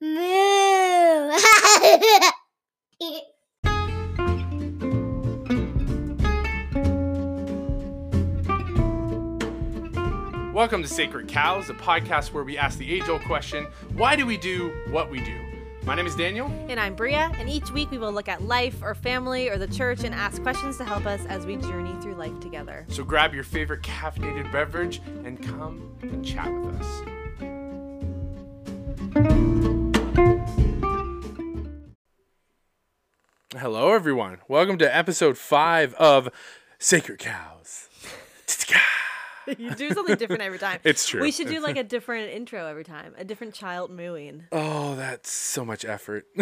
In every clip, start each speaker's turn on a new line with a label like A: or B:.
A: Moo.
B: Welcome to Sacred Cows, a podcast where we ask the age old question why do we do what we do? My name is Daniel.
C: And I'm Bria, and each week we will look at life or family or the church and ask questions to help us as we journey through life together.
B: So grab your favorite caffeinated beverage and come and chat with us. Hello, everyone. Welcome to episode five of Sacred Cows.
C: you do something different every time.
B: It's true.
C: We should do like a different intro every time, a different child mooing.
B: Oh, that's so much effort.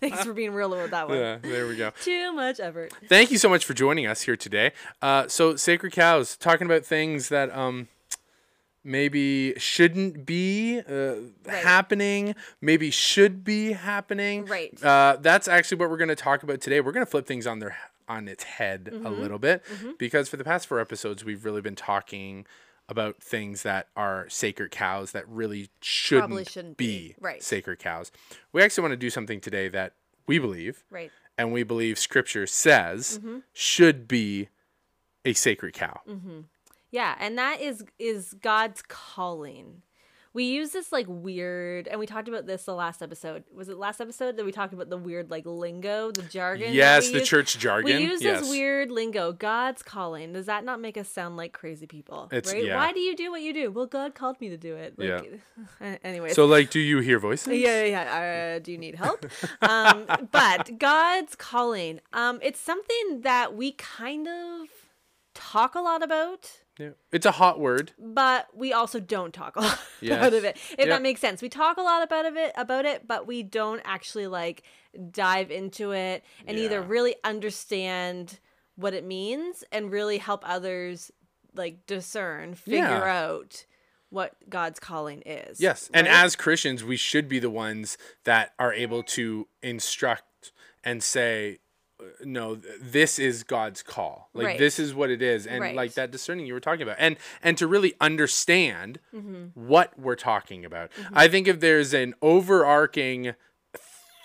C: Thanks for being real with that one.
B: yeah, there we go.
C: Too much effort.
B: Thank you so much for joining us here today. Uh, so, Sacred Cows, talking about things that um, maybe shouldn't be uh,
C: Right.
B: happening, maybe should be happening.
C: Right.
B: Uh, that's actually what we're going to talk about today. We're going to flip things on their on its head
C: Mm-hmm.
B: a little bit because for the past four episodes, we've really been talking about things that are sacred cows that really shouldn't,
C: shouldn't
B: be,
C: be. Right.
B: sacred cows. We actually want to do something today that we believe
C: Right.
B: and we believe scripture says
C: Mm-hmm.
B: should be a sacred cow.
C: Yeah, and that is is God's calling. We use this like weird, and we talked about this the last episode. Was it last episode that we talked about the weird like lingo, the jargon?
B: Yes, the
C: use?
B: church jargon.
C: We use
B: yes.
C: this weird lingo, God's calling. Does that not make us sound like crazy people?
B: It's-
C: right?
B: yeah.
C: Why do you do what you do? Well, God called me to do it. Like, yeah. Anyways.
B: So, like, do you hear voices?
C: yeah, yeah, yeah. Uh, do you need help? um, but God's calling. Um, it's something that we kind of talk a lot about
B: Yeah. It's a hot word.
C: but we also don't talk a lot
B: Yes.
C: about of it. If
B: Yeah.
C: that makes sense, we talk a lot about of it about it, but we don't actually like dive into it and either really understand what it means and really help others like discern, figure
B: Yeah.
C: out what God's calling is.
B: Yes. And as Christians, we should be the ones that are able to instruct and say, no, this is God's call. Like
C: Right.
B: this is what it is, and
C: Right.
B: like that discerning you were talking about, and and to really understand
C: Mm-hmm.
B: what we're talking about. I think if there's an overarching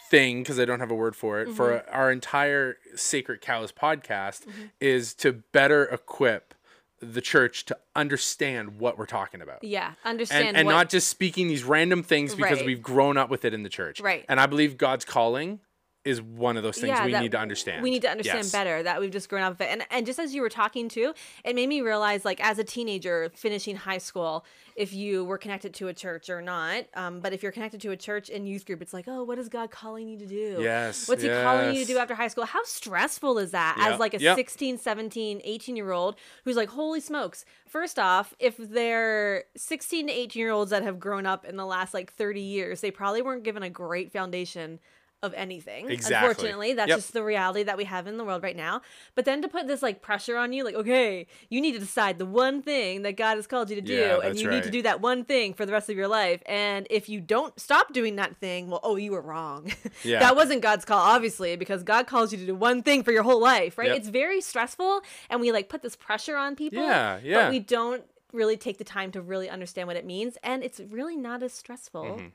B: thing, because I don't have a word for it, for
C: Mm-hmm.
B: our entire Sacred Cows podcast, is to better equip the church to understand what we're talking about
C: yeah, understand
B: and, and
C: what,
B: not just speaking these random things because
C: Right.
B: we've grown up with it in the church.
C: Right.
B: And I believe God's calling is one of those things we need to understand.
C: We need to understand
B: Yes.
C: better that we've just grown up with it. And and just as you were talking too, it made me realize like as a teenager finishing high school, if you were connected to a church or not, um, but if you're connected to a church and youth group, it's like, oh, what is God calling you to do?
B: Yes,
C: What's he calling you to do after high school? How stressful is that
B: Yep,
C: as like a
B: yep.
C: 16, 17, 18 year old who's like, holy smokes. First off, if they're 16 to 18 year olds that have grown up in the last like 30 years, they probably weren't given a great foundation of anything.
B: Exactly.
C: Unfortunately, that's
B: Yep.
C: just the reality that we have in the world right now. But then to put this like pressure on you, like, okay, you need to decide the one thing that God has called you to do,
B: Yeah,
C: and you need to do that one thing for the rest of your life. And if you don't stop doing that thing, well, oh, you were wrong.
B: Yeah.
C: that wasn't God's call, obviously, because God calls you to do one thing for your whole life, right?
B: Yep.
C: It's very stressful, and we like put this pressure on people.
B: Yeah, yeah.
C: But we don't really take the time to really understand what it means, and it's really not as stressful
B: Mm-hmm.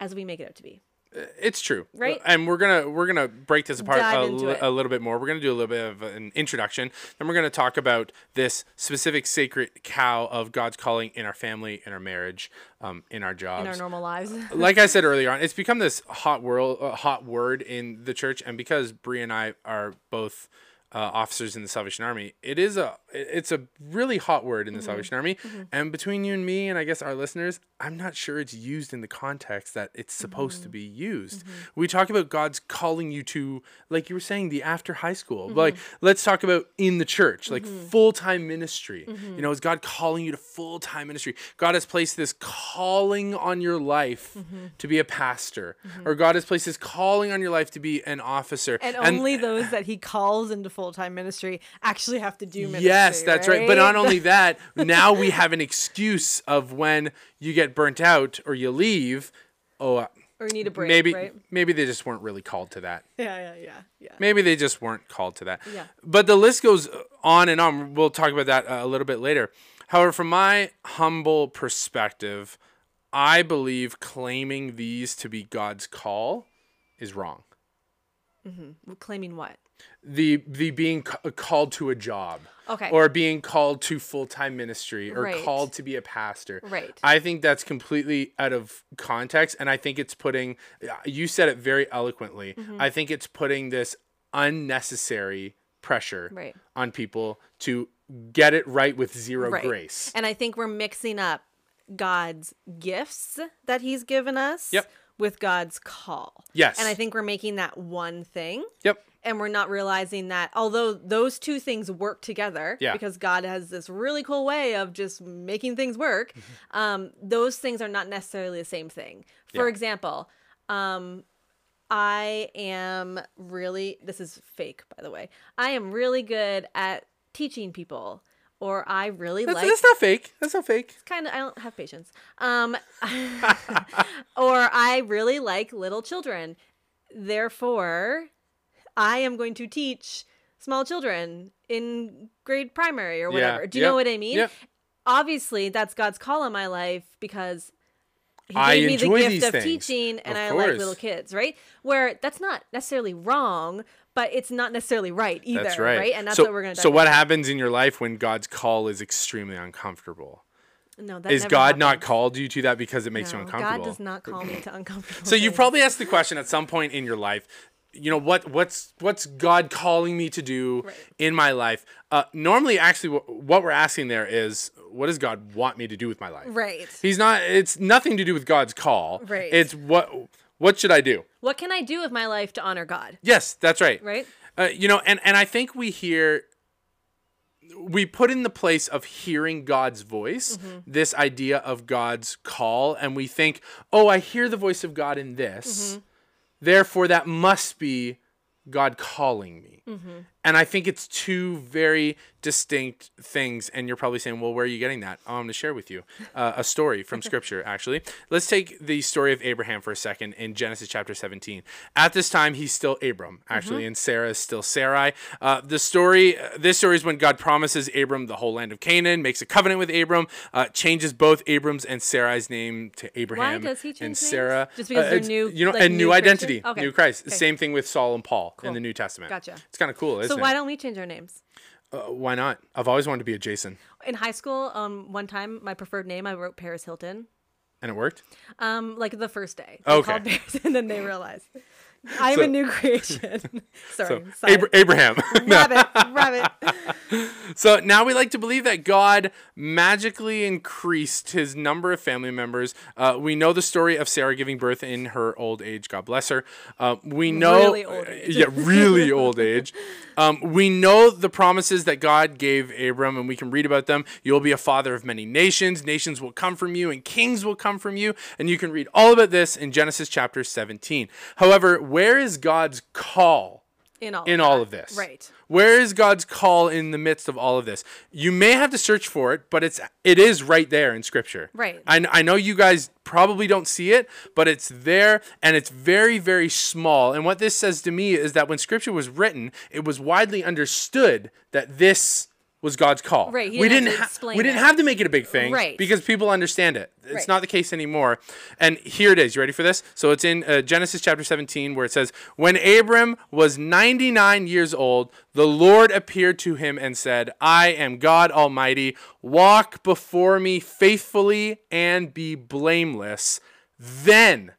C: as we make it out to be.
B: It's true,
C: Right?
B: And we're gonna we're gonna break this apart a,
C: it.
B: a little bit more. We're gonna do a little bit of an introduction, then we're gonna talk about this specific sacred cow of God's calling in our family, in our marriage, um, in our jobs,
C: In our normal lives.
B: like I said earlier on, it's become this hot world, uh, hot word in the church, and because Brie and I are both uh, officers in the Salvation Army, it is a it's a really hot word in the mm-hmm. Salvation Army. Mm-hmm. And between you and me, and I guess our listeners, I'm not sure it's used in the context that it's supposed to mm-hmm. be used. We talk about God's calling you to, like you were saying, the after high school. Like let's talk about in the church, like full time ministry. You know, is God calling you to full time ministry? God has placed this calling on your life to be a pastor, or God has placed this calling on your life to be an officer.
C: And only those that he calls into full time ministry actually have to do ministry.
B: Yes, that's right. But not only that, now we have an excuse of when you get burnt out or you leave. Oh, uh,
C: or you need a break,
B: maybe
C: right?
B: maybe they just weren't really called to that.
C: Yeah, yeah, yeah, yeah.
B: Maybe they just weren't called to that.
C: Yeah.
B: But the list goes on and on. We'll talk about that uh, a little bit later. However, from my humble perspective, I believe claiming these to be God's call is wrong.
C: Claiming what?
B: The the being ca- called to a job.
C: Okay.
B: Or being called to full time ministry or
C: Right.
B: called to be a pastor.
C: Right.
B: I think that's completely out of context. And I think it's putting, you said it very eloquently.
C: Mm-hmm.
B: I think it's putting this unnecessary pressure
C: Right.
B: on people to get it right with zero
C: Right.
B: grace.
C: And I think we're mixing up God's gifts that He's given us
B: Yep.
C: with God's call.
B: Yes.
C: And I think we're making that one thing.
B: Yep.
C: And we're not realizing that although those two things work together,
B: Yeah.
C: because God has this really cool way of just making things work,
B: Mm-hmm.
C: um, those things are not necessarily the same thing. For
B: Yeah.
C: example, um, I am really, this is fake, by the way, I am really good at teaching people, or I really
B: That's,
C: like
B: that's not fake. That's not fake.
C: It's kind of I don't have patience. Um or I really like little children. Therefore, I am going to teach small children in grade primary or whatever. Do you
B: Yep.
C: know what I mean?
B: Yep.
C: Obviously, that's God's call in my life because he
B: I
C: gave me the gift of
B: things.
C: teaching and
B: Of
C: I like little kids, right? Where that's not necessarily wrong, but it's not necessarily right either,
B: That's right.
C: And that's
B: so,
C: what we're going to do.
B: So what happens in your life when God's call is extremely uncomfortable?
C: No, that
B: Is God not called you to that because it makes
C: No,
B: you uncomfortable?
C: God does not call me to uncomfortable.
B: So you
C: things.
B: probably asked the question at some point in your life. You know what? What's what's God calling me to do
C: Right.
B: in my life? Uh, normally, actually, wh- what we're asking there is, what does God want me to do with my life?
C: Right.
B: He's not. It's nothing to do with God's call.
C: Right.
B: It's what what should I do?
C: What can I do with my life to honor God?
B: Yes, that's right.
C: Right?
B: Uh, you know, and and I think we hear we put in the place of hearing God's voice
C: Mm-hmm.
B: this idea of God's call, and we think, oh, I hear the voice of God in this,
C: Mm-hmm.
B: Therefore that must be God calling me.
C: Mm-hmm.
B: And I think it's two very distinct things. And you're probably saying, well, where are you getting that? Oh, I'm going to share with you uh, a story from scripture, actually. Let's take the story of Abraham for a second in Genesis chapter 17. At this time, he's still Abram, actually, and Sarah is still Sarai. Uh, the story, uh, this story is when God promises Abram the whole land of Canaan, makes a covenant with Abram, uh, changes both Abram's and Sarai's name to Abraham
C: does he change
B: and
C: names?
B: Sarah.
C: Just because
B: Uh,
C: they're new-
B: You know,
C: like
B: and
C: new
B: new identity,
C: Okay.
B: new Christ.
C: Okay.
B: Same thing with Saul and Paul in the New Testament.
C: Gotcha.
B: It's kind of cool, isn't
C: So why don't we change our names?
B: Uh, why not? I've always wanted to be a Jason,
C: In high school, um, one time my preferred name I wrote Paris Hilton.
B: and it worked.
C: Um, like the first day. They
B: Okay.
C: called Paris, and then they realized I'm
B: So-
C: a new creation. Sorry.
B: So Abra- Abraham.
C: rabbit, rabbit.
B: so now we like to believe that God magically increased his number of family members. Uh, we know the story of Sarah giving birth in her old age. God bless her. Uh, we know,
C: Really old age.
B: yeah, really old age. Um, we know the promises that God gave Abram, and we can read about them. You'll be a father of many nations. Nations will come from you, and kings will come from you. And you can read all about this in Genesis chapter 17. However, where is God's call?
C: In all
B: in
C: of
B: all of this.
C: Right.
B: Where is God's call in the midst of all of this? You may have to search for it, but it's it is right there in Scripture.
C: Right.
B: I, I know you guys probably don't see it, but it's there and it's very very small. And what this says to me is that when Scripture was written, it was widely understood that this was God's call.
C: Right,
B: we
C: didn't
B: didn't
C: have to
B: ha- we didn't
C: it.
B: have to make it a big thing
C: Right.
B: because people understand it. It's
C: Right.
B: not the case anymore. And here it is. You ready for this? So it's in uh, Genesis chapter 17 where it says, When Abram was 99 years old, the Lord appeared to him and said, I am God Almighty. Walk before me faithfully and be blameless. Then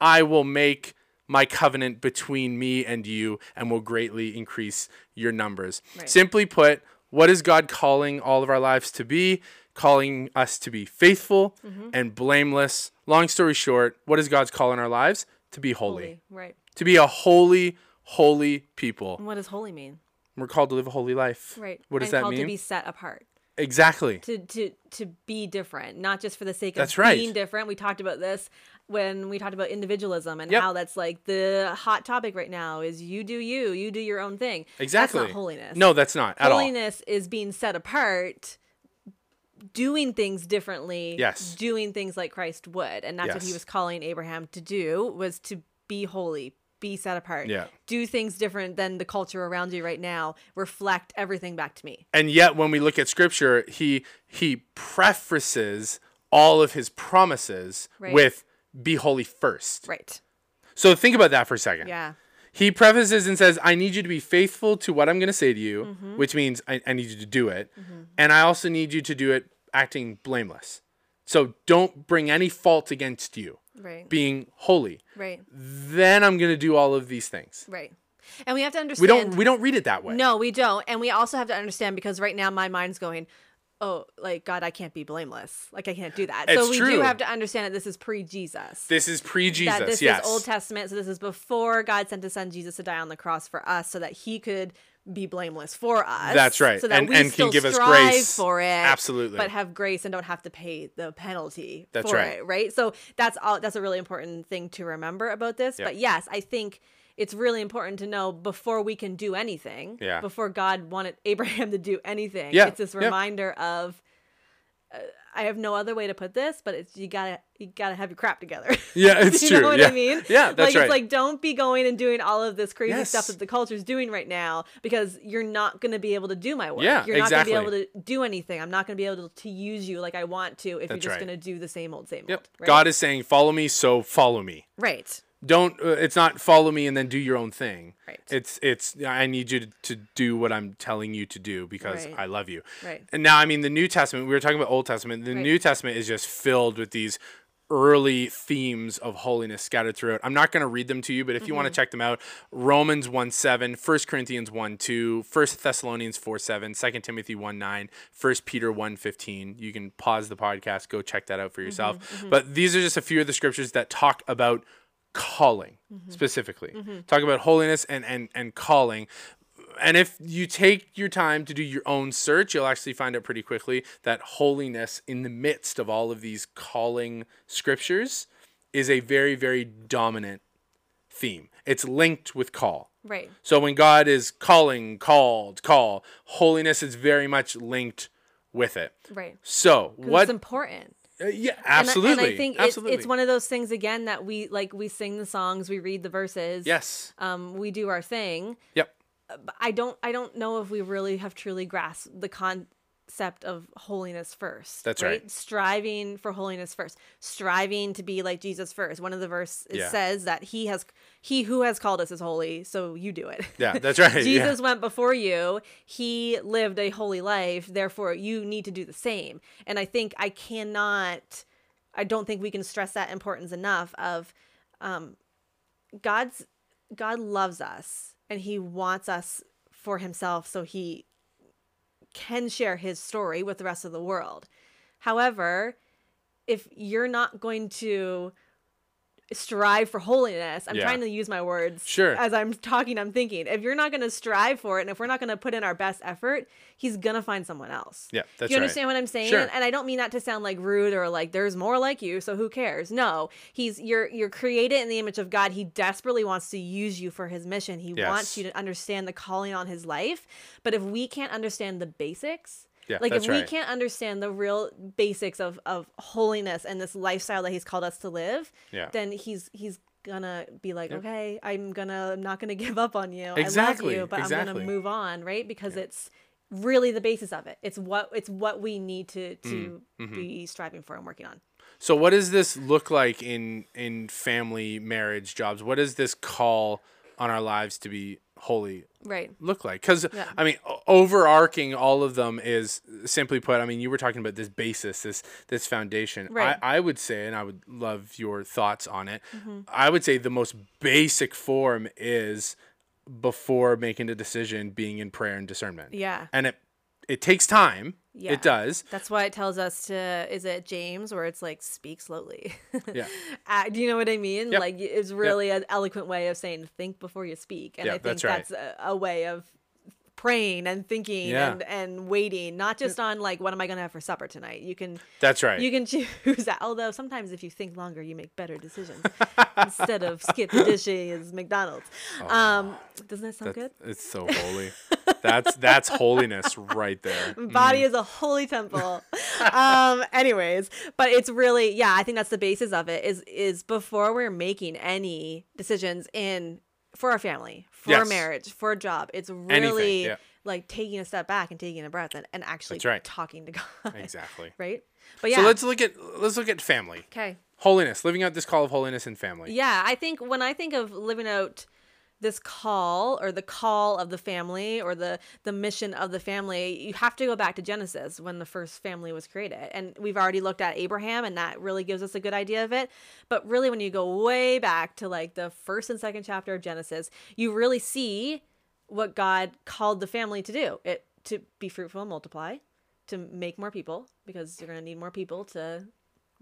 B: I will make my covenant between me and you and will greatly increase your numbers.
C: Right.
B: Simply put, what is God calling all of our lives to be? Calling us to be faithful
C: Mm-hmm.
B: and blameless. Long story short, what is God's call in our lives? To be holy.
C: Holy. Right.
B: To be a holy, holy people.
C: And what does holy mean?
B: We're called to live a holy life.
C: Right.
B: What does
C: and
B: that
C: called
B: mean?
C: to be set apart.
B: exactly.
C: To, to to be different, not just for the sake of
B: That's right.
C: being different. We talked about this when we talked about individualism and
B: Yep.
C: how that's like the hot topic right now is you do you, you do your own thing.
B: Exactly.
C: That's not holiness.
B: No, that's not at all.
C: holiness is being set apart doing things differently
B: Yes.
C: doing things like christ would and that's what he was calling abraham to do was to be holy be set apart
B: Yeah.
C: do things different than the culture around you right now reflect everything back to me
B: And yet when we look at scripture, he he prefaces all of his promises
C: Right.
B: with be holy first.
C: Right.
B: So think about that for a second.
C: Yeah.
B: He prefaces and says, I need you to be faithful to what I'm going to say to you,
C: Mm-hmm.
B: which means I, I need you to do it. And I also need you to do it acting blameless. So don't bring any fault against you,
C: Right.
B: being holy.
C: Right.
B: Then I'm going to do all of these things.
C: Right. And we have to understand.
B: We don't we don't read it that way.
C: No, we don't. And we also have to understand because right now my mind's going, oh, like God, I can't be blameless. Like I can't do that. so we
B: true.
C: do have to understand that this is pre-Jesus.
B: This is pre-Jesus,
C: that this
B: yes.
C: is Old Testament. So this is before God sent His Son Jesus to die on the cross for us, so that He could be blameless for us.
B: That's right.
C: So that
B: And-
C: we
B: and can give us grace.
C: for it.
B: Absolutely.
C: But have grace and don't have to pay the penalty
B: That's
C: for
B: right.
C: it. Right. So that's all. That's a really important thing to remember about this.
B: Yep.
C: But yes, I think. It's really important to know before we can do anything.
B: Yeah.
C: Before God wanted Abraham to do anything.
B: Yeah,
C: It's this
B: yeah.
C: reminder of uh, I have no other way to put this, but it's you gotta you gotta have your crap together.
B: Yeah, it's
C: you
B: true.
C: know what
B: yeah.
C: I mean?
B: Yeah, that's
C: like
B: right.
C: it's like don't be going and doing all of this crazy
B: Yes.
C: stuff that the culture's doing right now because you're not gonna be able to do my work.
B: Yeah,
C: you're not
B: exactly.
C: gonna be able to do anything. I'm not gonna be able to use you like I want to if
B: That's
C: you're just
B: right.
C: gonna do the same old same
B: Yep.
C: old. Right?
B: God is saying, "Follow me, so follow me."
C: right.
B: Don't. Uh, it's not follow me and then do your own thing.
C: Right.
B: It's it's. I need you to, to do what I'm telling you to do because
C: Right.
B: I love you.
C: Right.
B: And now, I mean, the New Testament. We were talking about Old Testament. The
C: Right.
B: New Testament is just filled with these early themes of holiness scattered throughout. I'm not going to read them to you, but if you want to mm-hmm. check them out, Romans 1 7, 1 Corinthians 1 2, 1 Thessalonians 4 7, 2 Timothy 1 9, 1 Peter 1 15. You can pause the podcast, go check that out for yourself. Mm-hmm. Mm-hmm. But these are just a few of the scriptures that talk about calling mm-hmm. specifically. Mm-hmm. Talk about holiness and, and, and calling. And if you take your time to do your own search, you'll actually find out pretty quickly that holiness in the midst of all of these calling scriptures is a very, very dominant theme. It's linked with call.
C: Right.
B: So when God is calling, called, call, holiness is very much linked with it.
C: Right.
B: So what?
C: It's important.
B: Uh, yeah,
C: And I-
B: absolutely.
C: And I, think it's,
B: absolutely.
C: it's one of those things again that we like. We sing the songs, we read the verses.
B: yes.
C: Um, we do our thing.
B: Yep.
C: I don't I don't know if we really have truly grasped the concept of holiness first.
B: That's right.
C: Striving for holiness first. Striving to be like Jesus first. One of the verse
B: Yeah.
C: says that he has he who has called us is holy, so you do it.
B: Yeah, that's right. yeah.
C: Jesus went before you. He lived a holy life. Therefore, you need to do the same. And I think I cannot, I don't think we can stress that importance enough of um, God's, God loves us and he wants us for himself so he can share his story with the rest of the world. However, if you're not going to strive for holiness, I'm
B: Yeah.
C: trying to use my words
B: Sure.
C: as I'm talking, I'm thinking. If you're not going to strive for it and if we're not going to put in our best effort, he's going to find someone else.
B: Yeah, that's
C: you
B: right.
C: understand what I'm saying?
B: Sure.
C: And I don't mean that to sound like rude or like there's more like you, so who cares? No, he's you're you're created in the image of God. He desperately wants to use you for his mission. He
B: Yes.
C: wants you to understand the calling on his life. But if we can't understand the basics,
B: Yeah,
C: like if we
B: right.
C: can't understand the real basics of of holiness and this lifestyle that he's called us to live,
B: Yeah.
C: then he's he's gonna be like, okay, I'm gonna I'm not gonna give up on you.
B: Exactly,
C: I love you, but I'm gonna move on, right? Because it's really the basis of it. It's what it's what we need to to
B: Mm, mm-hmm.
C: be striving for and working on.
B: So what does this look like in in family, marriage, jobs? What does this call on our lives to be holy
C: Right.
B: look like? Because
C: Yeah.
B: I mean, overarching all of them is simply put. I mean, you were talking about this basis, this this foundation.
C: Right.
B: I, I would say, and I would love your thoughts on it.
C: Mm-hmm.
B: I would say the most basic form is before making a decision, being in prayer and discernment.
C: Yeah.
B: and it it takes time.
C: Yeah.
B: It does.
C: That's why it tells us to is it James where it's like speak slowly.
B: Yeah.
C: Uh, do you know what I mean?
B: Yep.
C: Like it's really an eloquent way of saying think before you speak. And
B: Yep,
C: I think
B: that's right.
C: that's a, a way of praying and thinking
B: Yeah.
C: and, and waiting, not just on like what am I gonna have for supper tonight. You can
B: That's right.
C: you can choose that. Although sometimes if you think longer, you make better decisions instead of SkipTheDishes McDonald's. Um, doesn't that sound good?
B: It's so holy. that's that's holiness right there.
C: body is a holy temple um anyways but it's really yeah i think that's the basis of it is is before we're making any decisions in for our family for
B: Yes.
C: marriage for a job it's really
B: yeah.
C: like taking a step back and taking a breath and, and actually
B: right.
C: talking to God.
B: Exactly.
C: right? But yeah.
B: So let's look at let's look at family.
C: okay.
B: Holiness, living out this call of holiness in family.
C: Yeah, I think when I think of living out this call or the call of the family or the the mission of the family, you have to go back to Genesis when the first family was created. And we've already looked at Abraham and that really gives us a good idea of it. But really when you go way back to like the first and second chapter of Genesis, you really see what God called the family to do. It to be fruitful and multiply, to make more people because you're going to need more people to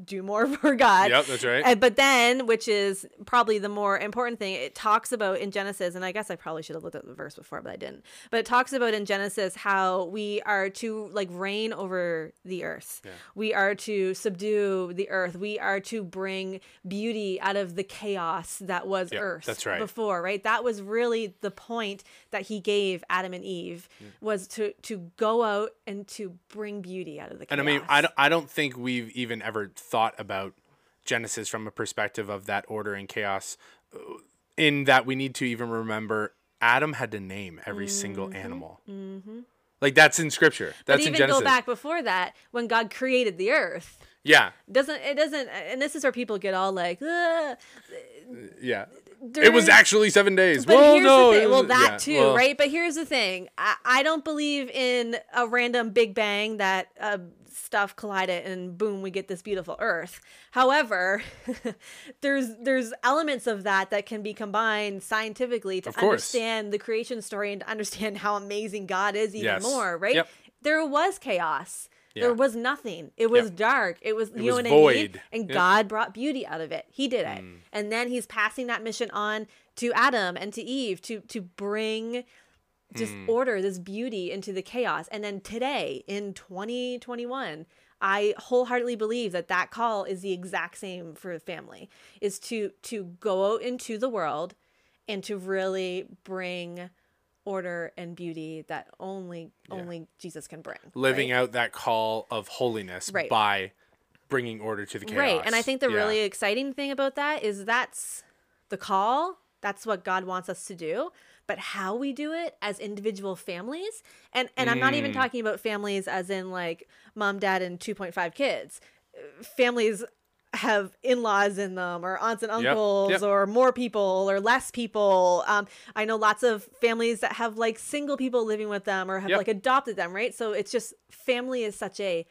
C: do more for God.
B: Yep, that's right.
C: And, but then, which is probably the more important thing, it talks about in Genesis, and I guess I probably should have looked at the verse before, but I didn't. But it talks about in Genesis how we are to like reign over the earth. Yeah. We are to subdue the earth. We are to bring beauty out of the chaos that was
B: Yep,
C: earth
B: that's right.
C: before, right? That was really the point that he gave Adam and Eve mm. was to to go out and to bring beauty out of the chaos.
B: And I mean, I don't, I don't think we've even ever thought about Genesis from a perspective of that order and chaos, uh, in that we need to even remember Adam had to name every single animal. Mm-hmm. Like that's in scripture.
C: but
B: That's in
C: even
B: Genesis.
C: go back before that when God created the earth.
B: Yeah,
C: doesn't it doesn't and this is where people get all like "Ugh."
B: yeah. It was actually seven days.
C: but
B: well,
C: here's
B: no,
C: the thing well that
B: yeah,
C: too
B: well,
C: right but here's the thing I, I don't believe in a random big bang that uh, stuff collided and boom we get this beautiful earth however there's there's elements of that that can be combined scientifically to understand the creation story and to understand how amazing god is even
B: Yes.
C: more right
B: Yep.
C: there was chaos
B: Yeah.
C: there was nothing it was
B: Yep.
C: dark it was you
B: was
C: know what i mean
B: void.
C: and
B: Yep.
C: god brought beauty out of it he did it
B: Mm.
C: and then he's passing that mission on to adam and to eve to to bring just
B: Mm.
C: order this beauty into the chaos and then today in 2021 i wholeheartedly believe that that call is the exact same for family is to to go out into the world and to really bring order and beauty that only only jesus can bring
B: living
C: right?
B: out that call of holiness
C: Right.
B: by bringing order to the chaos.
C: Right. And I think the
B: Yeah.
C: really exciting thing about that is that's the call. That's what God wants us to do. But how we do it as individual families, and and I'm not even
B: Mm.
C: talking about families as in like mom, dad, and 2.5 kids. Uh, Families have in-laws in them or aunts and uncles
B: yep.
C: or more people or less people um, i know lots of families that have like single people living with them or have
B: Yep.
C: like adopted them right so it's just family is such a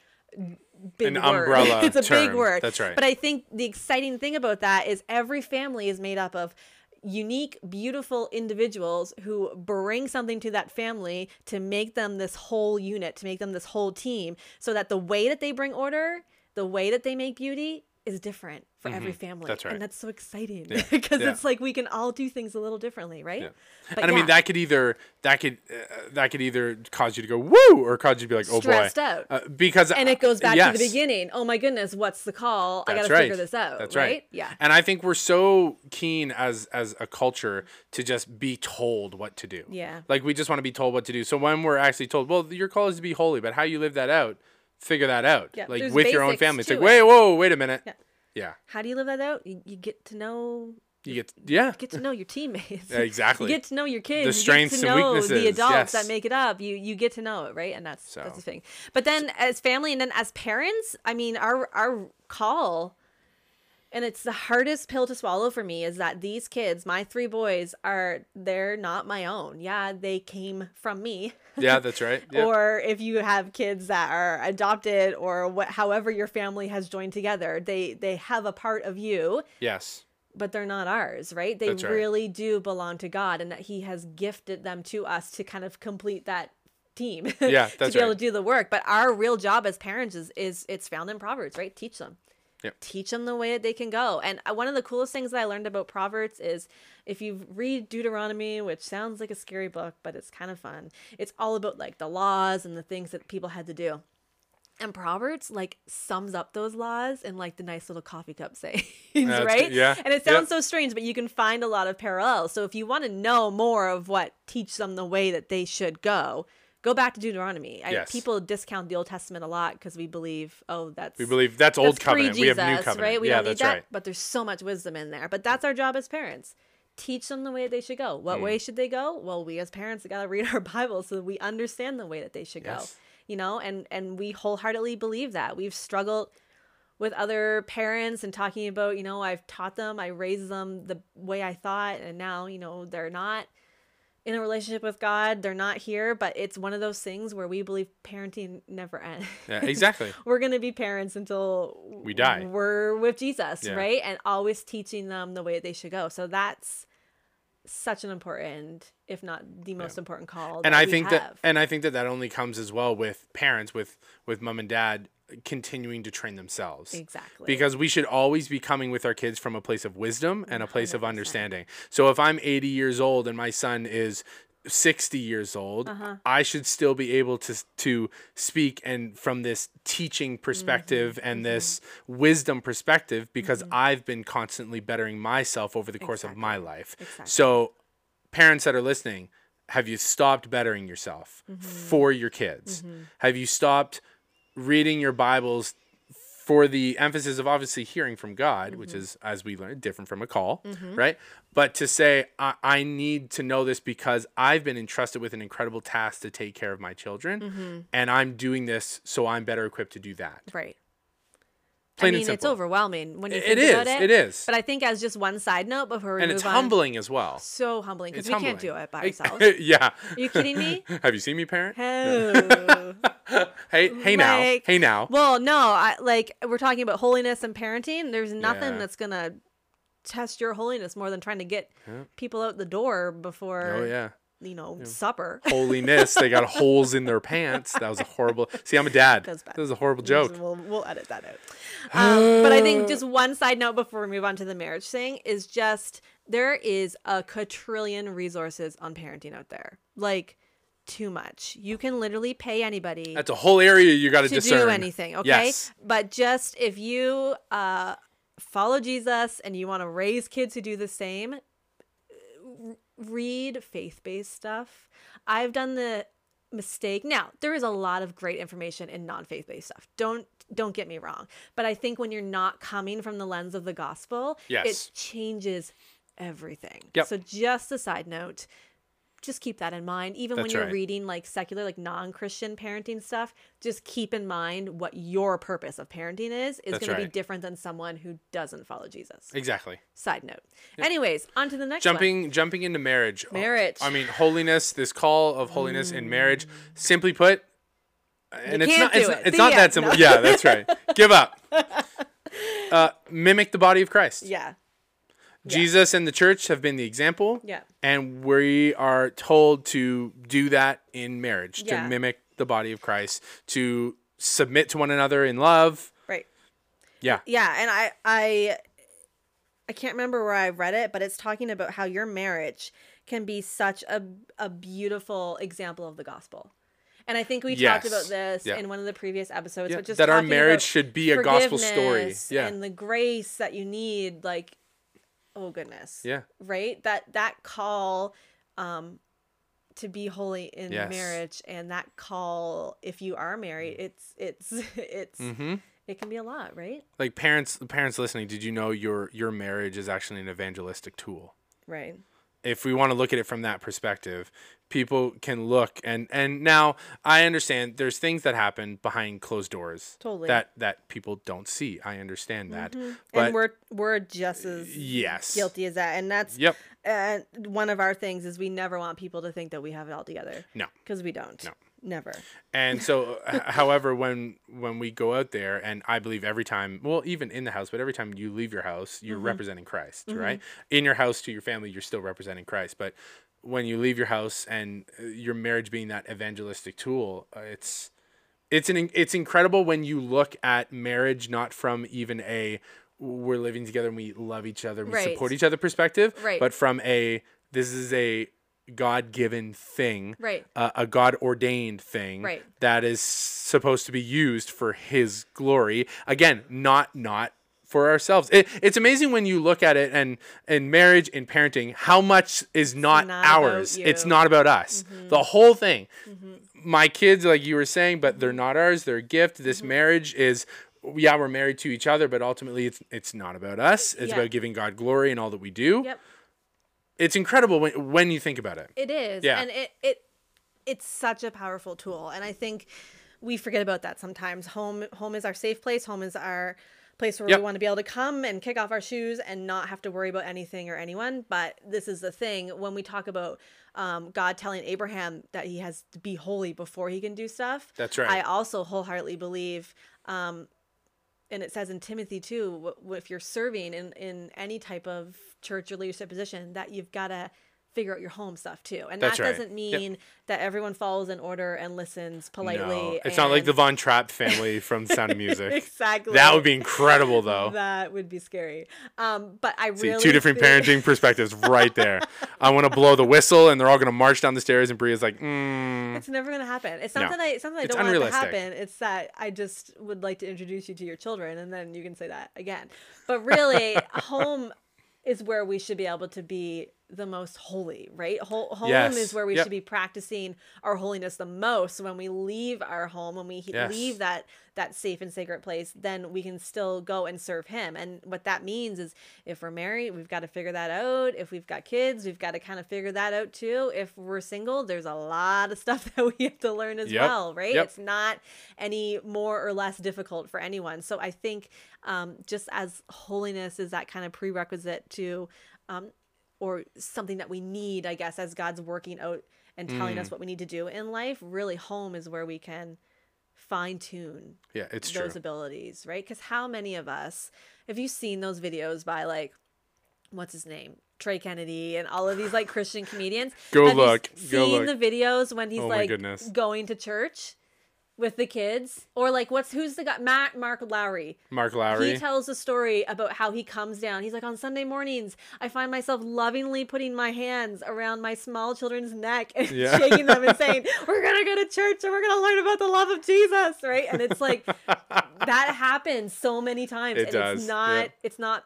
C: big
B: An
C: word.
B: umbrella
C: it's a big word.
B: That's right.
C: But I think the exciting thing about that is every family is made up of unique, beautiful individuals who bring something to that family to make them this whole unit, to make them this whole team, so that the way that they bring order, the way that they make beauty is different for every family.
B: Mm-hmm. That's right.
C: And that's so exciting because
B: Yeah.
C: it's like we can all do things a little differently, right?
B: Yeah.
C: But
B: and I mean that could either that could uh, that could either cause you to go woo or cause you to be like oh
C: Stressed
B: boy
C: out.
B: uh, because
C: and it goes back to
B: yes,
C: the beginning. Oh my goodness, what's the call? I got to
B: right.
C: figure this out.
B: That's
C: right?
B: right.
C: Yeah.
B: And I think we're so keen as as a culture to just be told what to do.
C: Yeah.
B: Like we just want to be told what to do. So when we're actually told, well, your call is to be holy, but how you live that out, figure that out.
C: Yeah,
B: Like with your own family. It's like,
C: it.
B: wait, whoa, wait a minute.
C: Yeah.
B: Yeah.
C: How do you live that out? You, you get to know
B: You get yeah.
C: get to know your teammates.
B: Yeah, exactly.
C: You get to know your kids.
B: The
C: you
B: strengths
C: get
B: and
C: to know
B: weaknesses,
C: the adults
B: yes.
C: that make it up. You you get to know it, right? And that's that's the thing. But then as family and then as parents, I mean our our call and it's the hardest pill to swallow for me is that these kids, my three boys, are they're not my own. Yeah, they came from me.
B: Yeah, that's right. Yeah.
C: Or if you have kids that are adopted or what however your family has joined together, they they have a part of you
B: yes.
C: but they're not ours, right? They
B: right.
C: really do belong to God and that He has gifted them to us to kind of complete that team.
B: Yeah,
C: to
B: that's
C: be able to do the work. But our real job as parents is is it's found in Proverbs, right? Teach them.
B: Yep.
C: Teach them the way that they can go. And uh, one of the coolest things that I learned about Proverbs is if you read Deuteronomy, which sounds like a scary book, but it's kind of fun. It's all about like the laws and the things that people had to do. And Proverbs like sums up those laws in like the nice little coffee cup sayings,
B: That's
C: right?
B: yeah,
C: And it
B: yep.
C: sounds so strange, but you can find a lot of parallels. So if you want to know more of what teach them the way that they should go, go back to Deuteronomy. I, people discount the Old Testament a lot because we believe, oh, that's
B: We believe that's old
C: that's
B: covenant. We have new covenant.
C: right? We
B: yeah,
C: don't need
B: that's
C: that,
B: right.
C: but there's so much wisdom in there. But that's our job as parents. Teach them the way they should go. What way mm. should they go? Well, we as parents got to read our Bible so that we understand the way that they should
B: Yes.
C: go. You know, and and we wholeheartedly believe that. We've struggled with other parents and talking about, you know, I've taught them, I raised them the way I thought and now, you know, they're not in a relationship with God, they're not here, but it's one of those things where we believe parenting never ends.
B: Yeah, exactly.
C: we're going to be parents until
B: We die.
C: We're with Jesus,
B: Yeah.
C: right? And always teaching them the way they should go. So that's such an important, if not the most important call.
B: and I think that and I think that that only comes as well with parents with with mom and dad continuing to train themselves.
C: exactly
B: Because we should always be coming with our kids from a place of wisdom and a place of understanding. So if I'm 80 years old and my son is 60 years old,
C: Uh-huh.
B: I should still be able to to speak and from this teaching perspective
C: Mm-hmm.
B: and this wisdom perspective because I've been constantly bettering myself over the course of my life.
C: Exactly.
B: So parents that are listening, have you stopped bettering yourself
C: Mm-hmm.
B: for your kids? Have you stopped reading your Bibles for the emphasis of obviously hearing from God, which mm-hmm. is, as we learned, different from a call, mm-hmm. right? But to say, I, I need to know this because I've been entrusted with an incredible task to take care of my children, mm-hmm. and I'm doing this so I'm better equipped to do that.
C: right.
B: Plain
C: I mean, it's overwhelming when you
B: It
C: think
B: is,
C: about it.
B: it is.
C: But I think as just one side note before we
B: And
C: move
B: it's
C: on,
B: humbling as well.
C: so humbling because we can't do it by ourselves.
B: yeah.
C: Are you kidding me?
B: Have you seen me parent?
C: Oh.
B: Hey, hey now, hey now.
C: Well, no, I like we're talking about holiness and parenting. There's nothing
B: Yeah.
C: that's gonna test your holiness more than trying to get people out the door before
B: Oh yeah.
C: You know supper.
B: holiness. They got holes in their pants. That was a horrible. See, I'm a dad.
C: That's bad.
B: That was a horrible joke.
C: We'll, we'll edit that out. Um, but I think just one side note before we move on to the marriage thing is just there is a quadrillion resources on parenting out there. Like too much. You can literally pay anybody
B: That's a whole area you got to
C: to
B: discern.
C: do anything, okay?
B: Yes.
C: But just if you uh, follow Jesus and you want to raise kids who do the same, read faith-based stuff. I've done the mistake. Now, there is a lot of great information in non-faith-based stuff. Don't don't get me wrong, but I think when you're not coming from the lens of the gospel,
B: Yes.
C: it changes everything.
B: Yep.
C: So just a side note, just keep that in mind. Even when you're
B: right.
C: reading like secular, like non-Christian parenting stuff, just keep in mind what your purpose of parenting is is
B: That's
C: going to be different than someone who doesn't follow Jesus.
B: Exactly.
C: Side note. Anyways, on to the next one.
B: Jumping jumping into marriage.
C: Marriage.
B: I mean, holiness. This call of holiness in marriage. Simply put, and
C: You
B: it's not. It's,
C: it.
B: it's not that simple.
C: No.
B: Yeah, that's right. Give up. Uh, mimic the body of Christ.
C: Yeah.
B: Jesus and the church have been the example.
C: Yeah.
B: And we are told to do that in marriage,
C: Yeah.
B: to mimic the body of Christ, to submit to one another in love.
C: Right.
B: Yeah.
C: Yeah, and I I I can't remember where I read it, but it's talking about how your marriage can be such a a beautiful example of the gospel. And I think we talked about this
B: Yeah.
C: in one of the previous episodes,
B: Yeah,
C: but just
B: that our marriage should be a gospel story. Yeah.
C: And the grace that you need, like oh goodness.
B: Yeah.
C: Right? That that call um to be holy in
B: Yes.
C: marriage and that call if you are married, it's it's it's
B: Mm-hmm.
C: it can be a lot, right?
B: Like parents, parents listening, did you know your your marriage is actually an evangelistic tool?
C: Right.
B: If we want to look at it from that perspective, people can look and and now I understand there's things that happen behind closed doors
C: Totally.
B: that that people don't see. I understand that, but
C: and we're we're just as
B: yes,
C: guilty as that and that's
B: Yep.
C: uh, one of our things is we never want people to think that we have it all together
B: No.
C: because we don't
B: No.
C: Never
B: And so, however, when when we go out there, and I believe every time, well, even in the house, but every time you leave your house, you're representing Christ, right? In your house to your family, you're still representing Christ. But when you leave your house and uh, your marriage being that evangelistic tool, uh, it's it's an it's incredible when you look at marriage not from even a we're living together and we love each other and we
C: Right.
B: support each other perspective,
C: Right.
B: but from a this is a God given thing
C: Right.
B: a, a God ordained thing
C: Right.
B: that is supposed to be used for His glory. Again, not not for ourselves. It, it's amazing when you look at it and in marriage in parenting, how much is not,
C: not
B: ours. It's.
C: Mm-hmm.
B: not about us. The whole thing. My kids, like you were saying, but they're not ours. They're a gift. This
C: Mm-hmm.
B: marriage is. Yeah, we're married to each other, but ultimately, it's it's not about us. It's
C: Yeah.
B: about giving God glory in all that we do.
C: yep
B: it's incredible when when you think about it.
C: It is.
B: Yeah.
C: And it, it it's such a powerful tool. And I think we forget about that sometimes. Home home is our safe place. Home is our place where
B: Yep.
C: we want to be able to come and kick off our shoes and not have to worry about anything or anyone. But this is the thing when we talk about um, God telling Abraham that he has to be holy before he can do stuff.
B: That's right.
C: I also wholeheartedly believe um, and it says in Timothy too, if you're serving in, in any type of church or leadership position, that you've got to figure out your home stuff too. And
B: That's
C: that
B: right.
C: doesn't
B: Yep.
C: mean that everyone follows in order and listens politely.
B: No, it's not like the Von Trapp family from Sound of Music.
C: exactly.
B: That would be incredible, though.
C: That would be scary. Um, but I
B: See,
C: really
B: two different
C: think-
B: parenting perspectives right there. I want to blow the whistle, and they're all going to march down the stairs, and Bria's like, mm,
C: It's never gonna happen. It's not
B: No.
C: that I. It's not that I don't want it to happen. It's that I just would like to introduce you to your children, and then you can say that again. But really, home is where we should be able to be the most holy, right? Ho- home
B: Yes.
C: is where we
B: Yep.
C: should be practicing our holiness the most. So when we leave our home, when we
B: Yes.
C: leave that that safe and sacred place, then we can still go and serve Him. And what that means is, if we're married, we've got to figure that out. If we've got kids, we've got to kind of figure that out too. If we're single, there's a lot of stuff that we have to learn as
B: Yep.
C: well, right?
B: Yep.
C: It's not any more or less difficult for anyone. So I think um, just as holiness is that kind of prerequisite to, um, or something that we need, I guess, as God's working out and telling
B: Mm.
C: us what we need to do in life, really home is where we can fine tune
B: yeah, it's true.
C: those abilities, right? Because how many of us have you seen those videos by like, what's his name? Trey Kennedy and all of these like Christian comedians.
B: Go
C: Have you
B: look,
C: s-
B: go
C: seen
B: look.
C: the videos when he's
B: Oh
C: like
B: goodness.
C: going to church with the kids, or like what's who's the guy? Matt Mark Lowry.
B: Mark Lowry.
C: He tells a story about how he comes down. He's like, on Sunday mornings, I find myself lovingly putting my hands around my small children's neck and
B: Yeah.
C: shaking them and saying, We're going to go to church and we're going to learn about the love of Jesus, right? And it's like, that happens so many times.
B: It
C: and
B: does,
C: it's not,
B: yeah.
C: it's not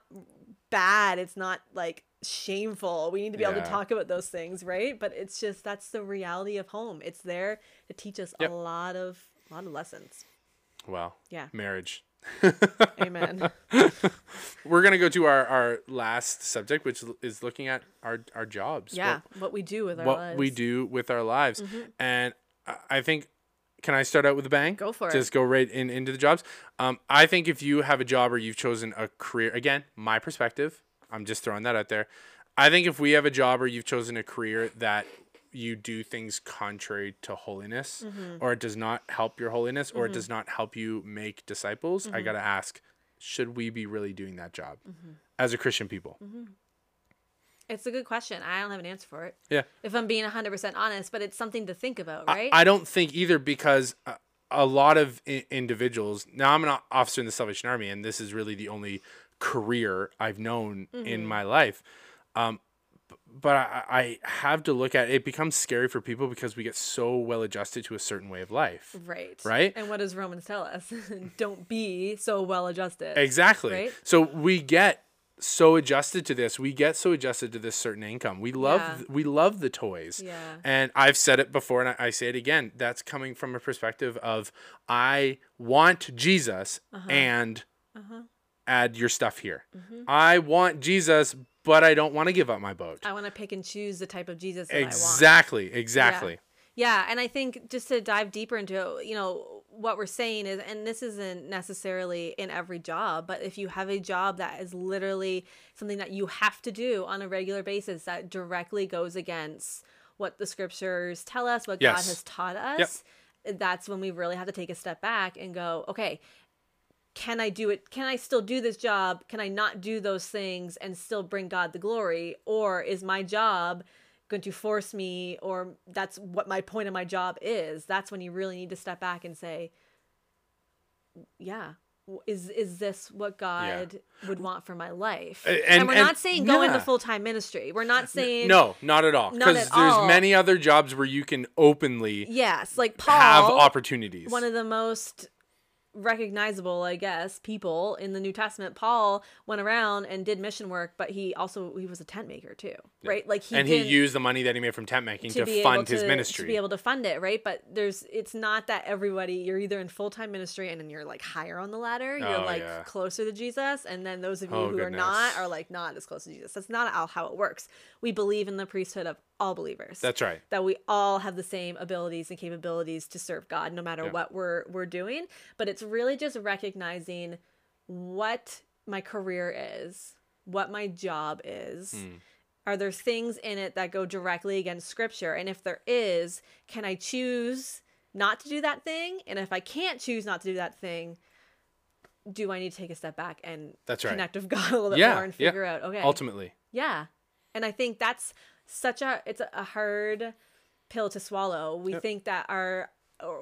C: bad. It's not like shameful. We need to be able to talk about those things, right? But it's just, that's the reality of home. It's there to teach us
B: Yep.
C: a lot of, a lot of lessons.
B: wow.
C: Yeah.
B: Marriage.
C: Amen.
B: We're gonna go to our, our last subject, which is looking at our our jobs. what-
C: yeah. What, we do with our
B: what
C: lives.
B: we do with our lives. And I- I think, can I start out with a bang?
C: Go for it.
B: Just go right in into the jobs. Um, I think if you have a job or you've chosen a career, again, my perspective, I'm just throwing that out there. I think if we have a job or you've chosen a career that you do things contrary to holiness
C: Mm-hmm.
B: or it does not help your holiness or it does not help you make disciples,
C: Mm-hmm.
B: I got to ask, should we be really doing that job
C: Mm-hmm.
B: as a Christian people?
C: It's a good question. I don't have an answer for it.
B: Yeah.
C: If I'm being 100% honest, but it's something to think about, right?
B: I, don't think either because uh, a lot of I- individuals. Now I'm an officer in the Salvation Army, and this is really the only career I've known in my life. Um, but I, I have to look at it. Becomes scary for people because we get so well adjusted to a certain way of life.
C: right.
B: Right?
C: And what does Romans tell us? don't be so well adjusted.
B: Exactly.
C: Right?
B: So we get so adjusted to this. We get so adjusted to this certain income. We love
C: Yeah.
B: we love the toys.
C: Yeah.
B: And I've said it before and I, I say it again. That's coming from a perspective of I want Jesus
C: Uh-huh.
B: and add your stuff here. I want Jesus, but I don't want to give up my boat.
C: I want to pick and choose the type of Jesus that I want.
B: Exactly. Exactly.
C: Yeah, and I think just to dive deeper into, you know, what we're saying is, and this isn't necessarily in every job, but if you have a job that is literally something that you have to do on a regular basis that directly goes against what the scriptures tell us, what God has taught us, that's when we really have to take a step back and go, okay, can I do it? Can I still do this job? Can I not do those things and still bring God the glory? Or is my job going to force me, or that's what my point of my job is? That's when you really need to step back and say, yeah. Is is this what God would want for my life? And,
B: and-
C: we're
B: and-
C: not saying go into full time ministry. We're not saying
B: No, not at all. Because there's
C: all.
B: many other jobs where you can openly
C: Yes, like Paul
B: have opportunities.
C: one of the most recognizable, I guess, people in the New Testament. Paul went around and did mission work, but he also he was a tent maker too, right? Like he
B: and he used the money that he made from tent making to,
C: be
B: fund
C: able
B: his ministry.
C: to be able to fund it, right? But there's it's not that everybody you're either in full time ministry and then you're like higher on the ladder, you're
B: Oh,
C: like
B: yeah.
C: closer to Jesus, and then those of you
B: Oh,
C: who are not are like not as close to Jesus. That's not how- how it works. We believe in the priesthood of all believers.
B: That's right.
C: that we all have the same abilities and capabilities to serve God no matter
B: Yeah.
C: what we're we're doing but it's really just recognizing what my career is what my job is
B: Hmm.
C: are there things in it that go directly against scripture and if there is can I choose not to do that thing and if I can't choose not to do that thing do I need to take a step back and
B: That's right.
C: connect with God a little bit
B: Yeah,
C: more and
B: yeah.
C: figure out okay
B: Ultimately.
C: yeah. And I think that's such a it's a hard pill to swallow. We
B: Yep.
C: think that our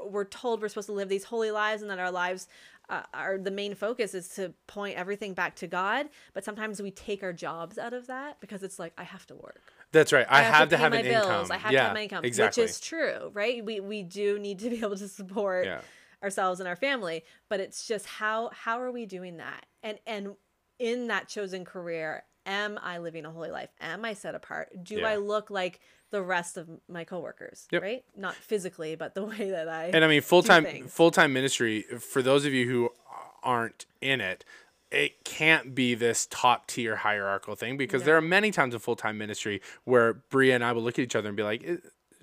C: we're told we're supposed to live these holy lives and that our lives uh, are the main focus is to point everything back to God, but sometimes we take our jobs out of that because it's like I have to work.
B: That's right. I, have, to
C: pay
B: have
C: my
B: an
C: bills.
B: income.
C: I have
B: yeah,
C: to have my income,
B: exactly.
C: which is true, right? We we do need to be able to support
B: Yeah.
C: ourselves and our family, but it's just how how are we doing that? And and in that chosen career, am I living a holy life? Am I set apart? Do
B: Yeah.
C: I look like the rest of my coworkers?
B: Yep.
C: Right? Not physically, but the way that I
B: And I mean, full time full time ministry for those of you who aren't in it. It can't be this top tier hierarchical thing because there are many times in full time ministry where Bria and I will look at each other and be like,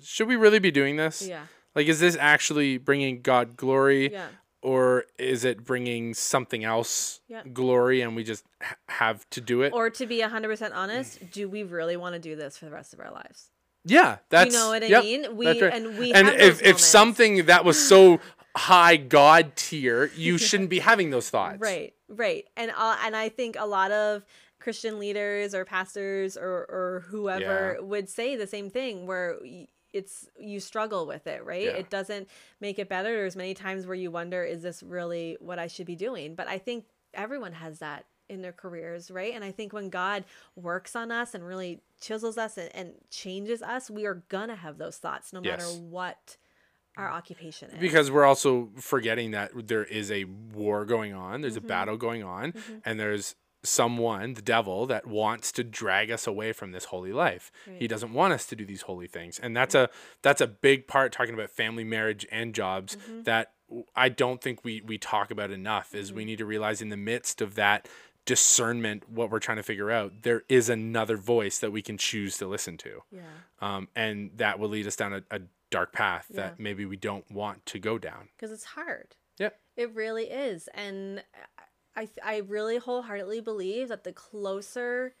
B: "Should we really be doing this?
C: Yeah.
B: Like, is this actually bringing God glory,
C: Yeah.
B: Or is it bringing something else
C: Yeah.
B: glory, and we just ha- have to do it?"
C: Or to be 100% honest, do we really want to do this for the rest of our lives?
B: Yeah, that's you
C: know what I
B: yep,
C: mean? We-
B: right.
C: and we
B: and if if something that was so high God tier, you shouldn't be having those thoughts.
C: Right, right. And uh, and I think a lot of Christian leaders or pastors or or whoever
B: Yeah.
C: would say the same thing where y- it's you struggle with it, right?
B: Yeah.
C: It doesn't make it better. There's many times where you wonder is this really what I should be doing? But I think everyone has that in their careers, right? And I think when God works on us and really chisels us and, and changes us, we are gonna have those thoughts no matter what our occupation is.
B: Because we're also forgetting that there is a war going on, there's
C: Mm-hmm.
B: a battle going on, and there's someone, the devil, that wants to drag us away from this holy life. He doesn't want us to do these holy things. And that's a that's a big part talking about family, marriage, and jobs
C: Mm-hmm.
B: that I don't think we we talk about enough is
C: Mm-hmm.
B: we need to realize in the midst of that discernment what we're trying to figure out there is another voice that we can choose to listen to
C: yeah.
B: um, and that will lead us down a, a dark path
C: Yeah.
B: that maybe we don't want to go down
C: because it's hard.
B: yeah
C: It really is, and I I really wholeheartedly believe that the closer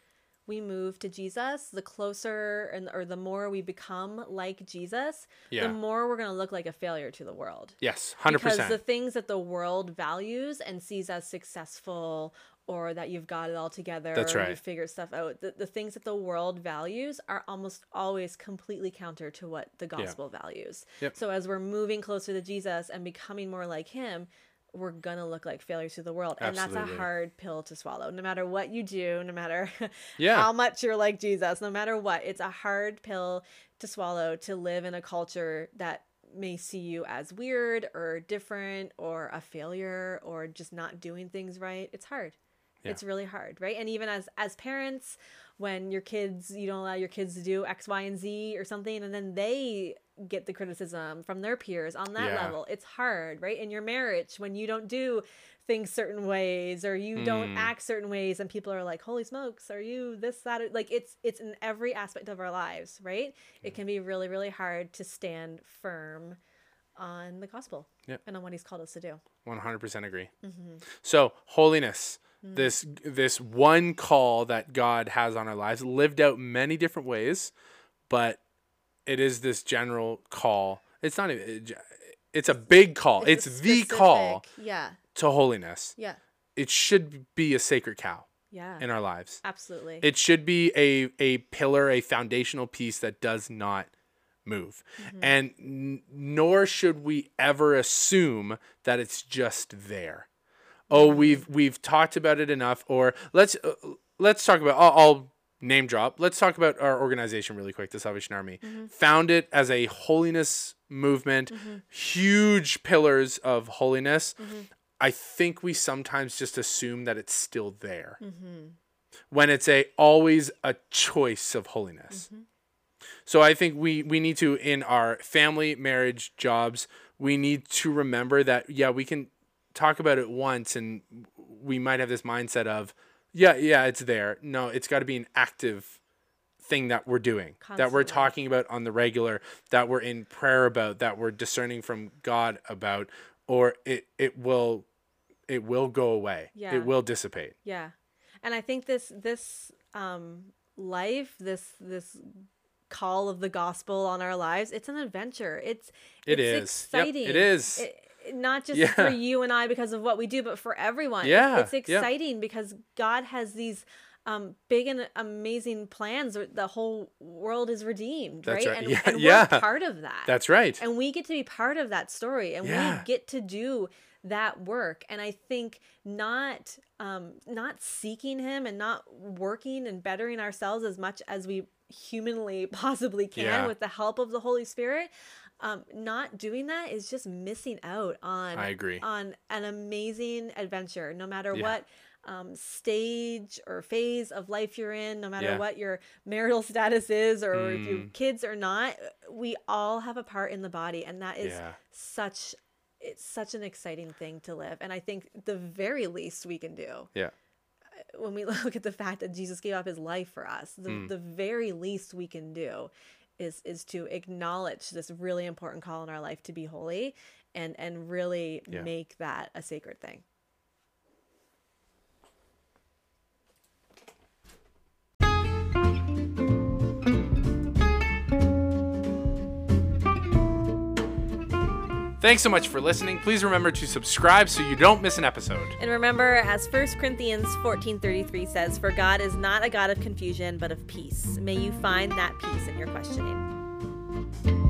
C: we move to Jesus, the closer and or the more we become like Jesus,
B: Yeah.
C: the more we're gonna look like a failure to the world.
B: yes 100%
C: Because the things that the world values and sees as successful or that you've got it all together
B: That's
C: or
B: right.
C: you've figured stuff out, the, the things that the world values are almost always completely counter to what the gospel values.
B: Yep.
C: So as we're moving closer to Jesus and becoming more like him, we're gonna look like failures to the world. And that's a hard pill to swallow. No matter what you do, no matter
B: Yeah.
C: how much you're like Jesus, no matter what, it's a hard pill to swallow to live in a culture that may see you as weird or different or a failure or just not doing things right. It's hard.
B: Yeah.
C: It's really hard, right? And even as as parents, when your kids you don't allow your kids to do X, Y, and Z or something, and then they get the criticism from their peers on that
B: Yeah.
C: level, it's hard, right? In your marriage, when you don't do things certain ways or you don't
B: Mm.
C: act certain ways and people are like holy smokes are you this that like it's it's in every aspect of our lives right it can be really really hard to stand firm on the gospel
B: Yep.
C: and on what he's called us to do.
B: 100% agree.
C: Mm-hmm.
B: so holiness
C: Mm.
B: this this one call that god has on our lives lived out many different ways but it is this general call. It's not even it's a big call. It's,
C: a
B: the call
C: yeah.
B: to holiness.
C: Yeah.
B: It should be a sacred cow
C: yeah.
B: in our lives.
C: Absolutely.
B: It should be a a pillar a foundational piece that does not move
C: Mm-hmm.
B: and n- nor should we ever assume that it's just there oh
C: Mm-hmm.
B: we've we've talked about it enough or let's uh, let's talk about I'll, I'll name drop let's talk about our organization really quick the salvation army
C: Mm-hmm.
B: founded as a holiness movement huge pillars of holiness
C: Mm-hmm.
B: I think we sometimes just assume that it's still there
C: Mm-hmm.
B: when it's a always a choice of holiness.
C: Mm-hmm.
B: So I think we we need to in our family, marriage, jobs, we need to remember that yeah, we can talk about it once and we might have this mindset of yeah, yeah, it's there. No, it's got to be an active thing that we're doing, that we're talking about on the regular, that we're in prayer about, that we're discerning from God about, or it it will it will go away.
C: Yeah.
B: It will dissipate.
C: Yeah. And I think this this um life, this this call of the gospel on our lives, it's an adventure. It's
B: It
C: it's
B: is. Yep,
C: exciting.
B: it is.
C: It- not just
B: Yeah.
C: for you and I because of what we do, but for everyone.
B: Yeah,
C: It's,
B: yep.
C: exciting because God has these um, big and amazing plans. The whole world is redeemed, right?
B: right.
C: And,
B: Yeah,
C: and
B: yeah.
C: we're part of that.
B: That's right.
C: and we get to be part of that story and
B: Yeah.
C: we get to do that work and i think not um not seeking him and not working and bettering ourselves as much as we humanly possibly can
B: Yeah.
C: with the help of the holy spirit um not doing that is just missing out on
B: I agree.
C: on an amazing adventure no matter
B: Yeah.
C: what um, stage or phase of life you're in, no matter
B: Yeah.
C: what your marital status is or if you
B: Mm.
C: kids or not, we all have a part in the body, and that is such it's such an exciting thing to live. And I think the very least we can do
B: Yeah.
C: When we look at the fact that Jesus gave up his life for us, the,
B: Mm.
C: the very least we can do is is to acknowledge this really important call in our life to be holy and and really
B: Yeah.
C: make that a sacred thing.
B: Thanks so much for listening. Please remember to subscribe so you don't miss an episode.
C: And remember, as 1 Corinthians 14:33 says, "For God is not a God of confusion, but of peace. May you find that peace in your questioning."